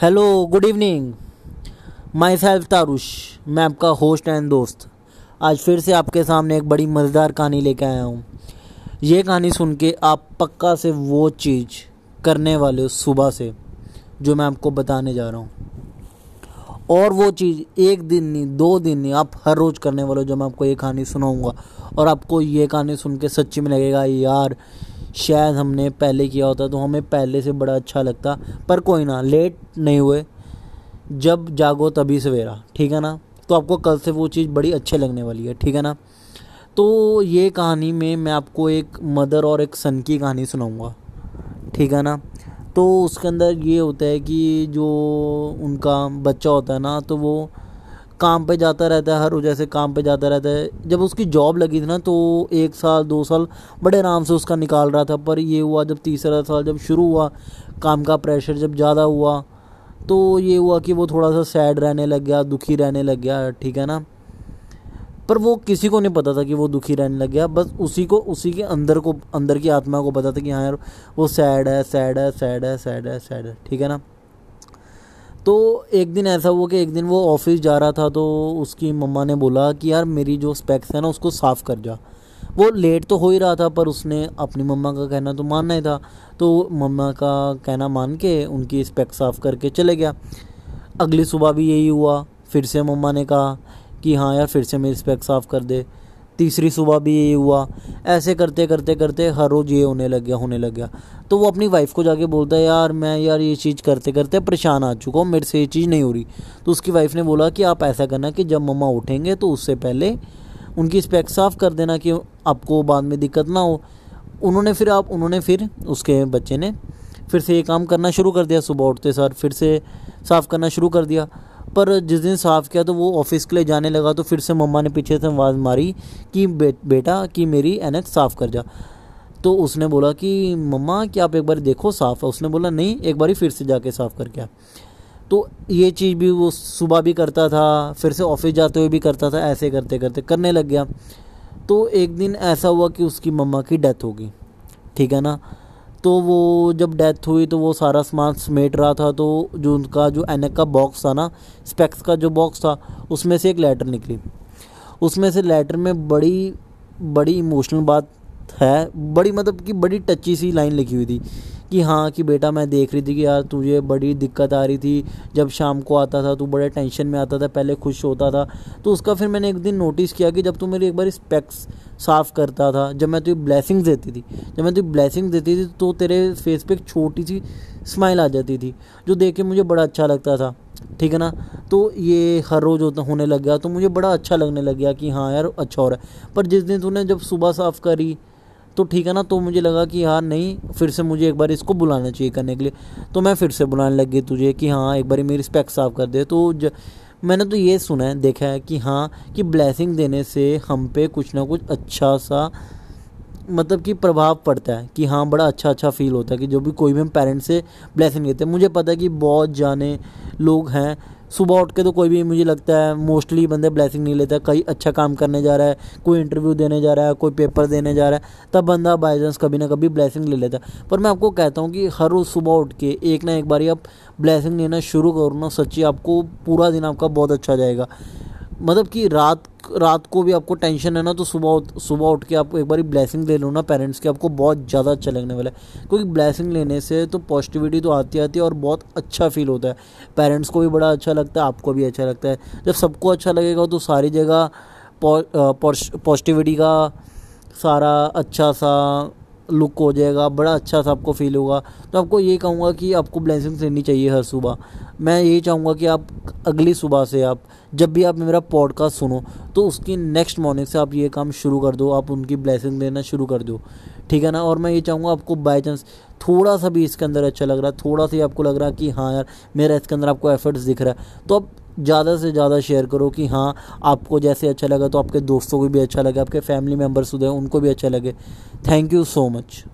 Hello good evening myself Tarush मैं आपका host and दोस्त। आज फिर से आपके सामने एक बड़ी मज़ेदार कहानी लेकर आया हूँ। ये कहानी सुन के आप पक्का से वो चीज़ करने वाले हो सुबह से, जो मैं आपको बताने जा रहा हूँ। और वो चीज़ एक दिन नहीं, दो दिन नहीं, आप हर रोज़ करने वाले हो जो मैं आपको ये कहानी सुनाऊँगा। और आपको ये कहानी सुन के सच्ची में लगेगा, यार शायद हमने पहले किया होता तो हमें पहले से बड़ा अच्छा लगता, पर कोई ना लेट नहीं हुए। जब जागो तभी सवेरा, ठीक है ना? तो आपको कल से वो चीज़ बड़ी अच्छी लगने वाली है, ठीक है ना? तो ये कहानी में मैं आपको एक मदर और एक सन की कहानी सुनाऊँगा, ठीक है ना? तो उसके अंदर ये होता है कि जो उनका बच्चा होता है ना तो वो काम पे जाता रहता है, हर रोज ऐसे काम पे जाता रहता है। जब उसकी जॉब लगी थी ना तो एक साल, दो साल बड़े आराम से उसका निकाल रहा था। पर ये हुआ, जब तीसरा साल जब शुरू हुआ, काम का प्रेशर जब ज़्यादा हुआ तो ये हुआ कि वो थोड़ा सा सैड रहने लग गया, दुखी रहने लग गया, ठीक है ना? पर वो किसी को नहीं पता था कि वो दुखी रहने लग गया। बस उसी को, उसी के अंदर को, अंदर की आत्मा को पता था कि हाँ यार, वो सैड है सैड है सैड है सैड है सैड है, ठीक है ना? तो एक दिन ऐसा हुआ कि एक दिन वो ऑफ़िस जा रहा था तो उसकी मम्मा ने बोला कि यार मेरी जो स्पेक्स है ना, उसको साफ़ कर जा। वो लेट तो हो ही रहा था, पर उसने अपनी मम्मा का कहना तो मानना ही था। तो मम्मा का कहना मान के उनकी स्पेक्स साफ़ करके चले गया। अगली सुबह भी यही हुआ। फिर से मम्मा ने कहा कि हाँ यार, फिर से मेरी स्पेक्स साफ़ कर दे। तीसरी सुबह भी यही हुआ। ऐसे करते करते करते हर रोज़ ये होने लग गया, होने लग गया। तो वो अपनी वाइफ को जाके बोलता है, यार, मैं यार ये चीज़ करते करते परेशान आ चुका हूँ, मेरे से ये चीज़ नहीं हो रही। तो उसकी वाइफ ने बोला कि, आप ऐसा करना कि जब मम्मा उठेंगे तो उससे पहले उनकी स्पेक साफ़ कर देना कि आपको बाद में दिक्कत ना हो। उन्होंने फिर आप, उन्होंने फिर उसके बच्चे ने फिर से ये काम करना शुरू कर दिया, सुबह उठते सर फिर से साफ़ करना शुरू कर दिया। पर जिस दिन साफ़ किया तो वो ऑफ़िस के लिए जाने लगा तो फिर से मम्मा ने पीछे से आवाज़ मारी कि बे, बेटा कि मेरी एनक साफ़ कर जा। तो उसने बोला कि मम्मा क्या आप एक बार देखो साफ़? है उसने बोला नहीं एक बार फिर से जाके साफ़ करके आ। तो ये चीज़ भी वो सुबह भी करता था फिर से ऑफ़िस जाते हुए भी करता था ऐसे करते करते करने लग गया। तो एक दिन ऐसा हुआ कि उसकी मम्मा की डेथ होगी ठीक है ना? तो वो जब डेथ हुई तो वो सारा सामान समेट रहा था तो जो उनका जो एनक का बॉक्स था ना स्पेक्स का जो बॉक्स था, उसमें से एक लेटर निकली। उसमें से लेटर में बड़ी बड़ी इमोशनल बात है, बड़ी मतलब कि बड़ी टची सी लाइन लिखी हुई थी। कि हाँ कि बेटा मैं देख रही थी कि यार तुझे बड़ी दिक्कत आ रही थी। जब शाम को आता था तू बड़े टेंशन में आता था, पहले खुश होता था। तो उसका फिर मैंने एक दिन नोटिस किया कि जब तू मेरी एक बार स्पेक्स साफ़ करता था, जब मैं तुझे ब्लेसिंग देती थी, जब मैं तुझे ब्लेसिंग देती थी तो तेरे फेस पे एक छोटी सी स्माइल आ जाती थी, जो देख के मुझे बड़ा अच्छा लगता था। ठीक है ना? तो ये हर रोज़ होता, होने लग गया। तो मुझे बड़ा अच्छा लगने लग गया कि हाँ यार अच्छा हो रहा है। पर जिस दिन तूने जब सुबह साफ़ करी तो ठीक है ना तो मुझे लगा कि यार नहीं फिर से मुझे एक बार इसको बुलाना चाहिए करने के लिए। तो मैं फिर से बुलाने लग गई तुझे कि हाँ एक बार मेरी स्पेक्स साफ़ कर दे। तो ज, मैंने तो ये सुना है देखा है कि हाँ कि ब्लैसिंग देने से हम पे कुछ ना कुछ अच्छा सा मतलब कि प्रभाव पड़ता है कि हाँ बड़ा अच्छा अच्छा फील होता है कि जो भी कोई भी हम पेरेंट्स से ब्लेसिंग लेते हैं। मुझे पता है कि बहुत जाने लोग हैं, सुबह उठ के तो कोई भी मुझे लगता है मोस्टली बंदे ब्लेसिंग नहीं लेता, कहीं अच्छा काम करने जा रहा है, कोई इंटरव्यू देने जा रहा है, कोई पेपर देने जा रहा है, तब बंदा बाई चांस कभी ना कभी ब्लेसिंग ले लेता है। पर मैं आपको कहता हूँ कि हर रोज़ सुबह उठ के एक ना एक बार आप ब्लेसिंग लेना शुरू करो ना, सच्ची आपको पूरा दिन आपका बहुत अच्छा जाएगा। मतलब कि रात रात को भी आपको टेंशन है ना तो सुबह सुबह उठ के आप एक बार ब्लेसिंग ले लो ना पेरेंट्स की, आपको बहुत ज़्यादा अच्छा लगने वाला है। क्योंकि ब्लेसिंग लेने से तो पॉजिटिविटी तो आती आती है और बहुत अच्छा फील होता है। पेरेंट्स को भी बड़ा अच्छा लगता है, आपको भी अच्छा लगता है। जब सबको अच्छा लगेगा तो सारी जगह पॉजिटिविटी का सारा अच्छा सा लुक हो जाएगा, बड़ा अच्छा सा आपको फील होगा। तो आपको ये कहूँगा कि आपको ब्लेसिंग्स लेनी चाहिए हर सुबह। मैं यही चाहूँगा कि आप अगली सुबह से आप, जब भी आप मेरा पॉडकास्ट सुनो तो उसकी नेक्स्ट मॉर्निंग से आप ये काम शुरू कर दो, आप उनकी ब्लेसिंग लेना शुरू कर दो। ठीक है ना? और मैं ये चाहूँगा आपको बाई चांस थोड़ा सा भी इसके अंदर अच्छा लग रहा है, थोड़ा सा ही आपको लग रहा है कि हाँ यार, मेरा इसके अंदर आपको एफर्ट्स दिख रहा है। तो आप ज़्यादा से ज़्यादा शेयर करो कि हाँ आपको जैसे अच्छा लगा तो आपके दोस्तों को भी अच्छा लगे, आपके फैमिली मेंबर्स उधर उनको भी अच्छा लगे। Thank you so much